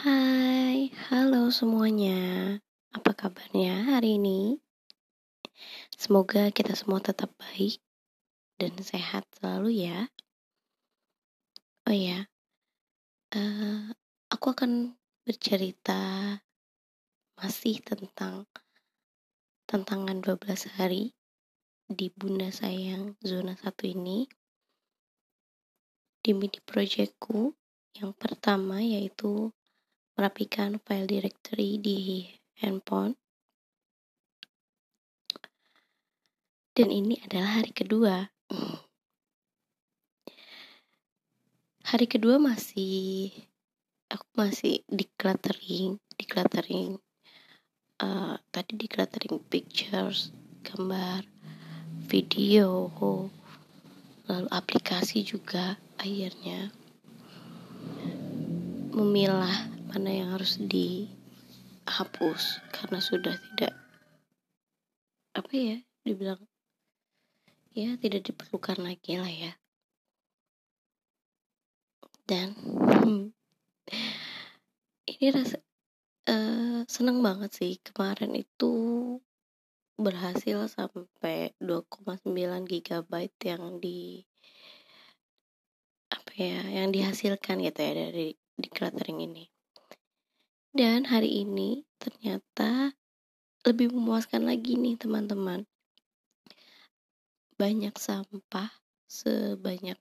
Hai, halo semuanya. Apa kabarnya hari ini? Semoga kita semua tetap baik dan sehat selalu ya. Oh ya, uh, aku akan bercerita masih tentang tantangan 12 hari di Bunda Sayang zona 1 ini di mini projectku yang pertama yaitu merapikan file directory di handphone. Dan ini adalah hari kedua. Hari kedua masih aku masih decluttering, decluttering. Uh, tadi decluttering pictures, gambar, video, lalu aplikasi juga akhirnya memilah mana yang harus dihapus karena sudah tidak apa ya dibilang ya tidak diperlukan lagi lah ya. Dan ini rasa uh, seneng banget sih. Kemarin itu berhasil sampai 2,9 GB yang di apa ya yang dihasilkan gitu ya dari decluttering ini dan hari ini ternyata lebih memuaskan lagi nih teman-teman. Banyak sampah sebanyak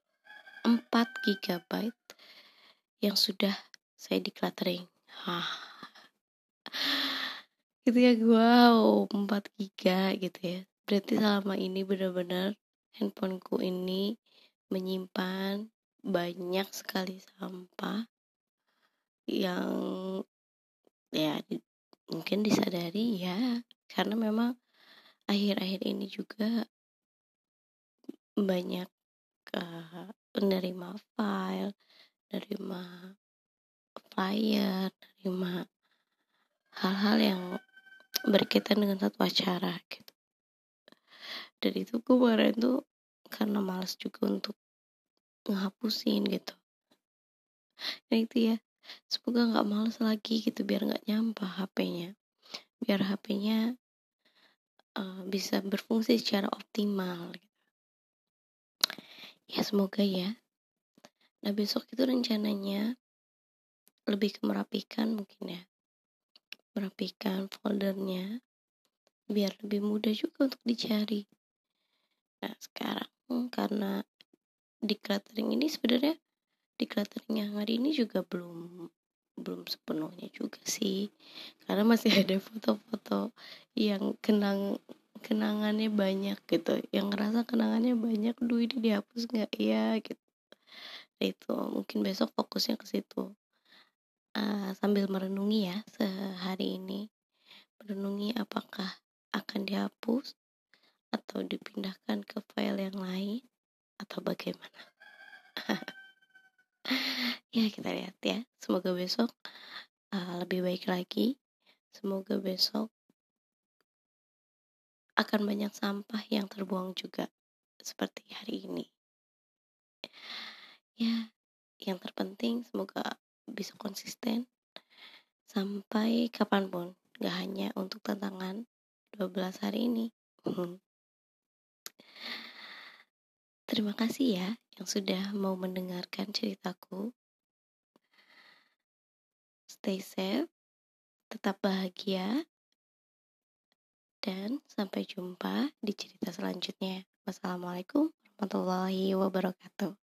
4 GB yang sudah saya decluttering. Hah. Gitu ya, wow, 4 GB gitu ya. Berarti selama ini benar-benar handphoneku ini menyimpan banyak sekali sampah yang ya mungkin disadari ya karena memang akhir-akhir ini juga banyak uh, penerima file, menerima flyer, menerima hal-hal yang berkaitan dengan satu acara gitu. Dan itu kemarin tuh karena malas juga untuk ngehapusin gitu. Nah itu ya, semoga nggak males lagi gitu biar nggak nyampah HP-nya biar HP-nya uh, eh, bisa berfungsi secara optimal. Ya semoga ya. Nah besok itu rencananya lebih ke merapikan mungkin ya. Merapikan foldernya biar lebih mudah juga untuk dicari. Nah sekarang karena decluttering ini sebenarnya decluttering yang hari ini juga belum belum sepenuhnya juga sih. Karena masih ada foto-foto yang kenang kenangannya banyak gitu. Yang ngerasa kenangannya banyak duit ini dihapus nggak? Ya gitu. Nah, itu mungkin besok fokusnya ke situ. Uh, sambil merenungi ya sehari ini. Merenungi apakah akan dihapus atau dipindahkan ke file yang lain atau bagaimana ya kita lihat ya. Semoga besok uh, lebih baik lagi. Semoga besok akan banyak sampah yang terbuang juga seperti hari ini. Ya yang terpenting semoga bisa konsisten sampai kapan pun. Gak hanya untuk tantangan 12 hari ini. Terima kasih ya yang sudah mau mendengarkan ceritaku stay safe, tetap bahagia, dan sampai jumpa di cerita selanjutnya. Wassalamualaikum warahmatullahi wabarakatuh.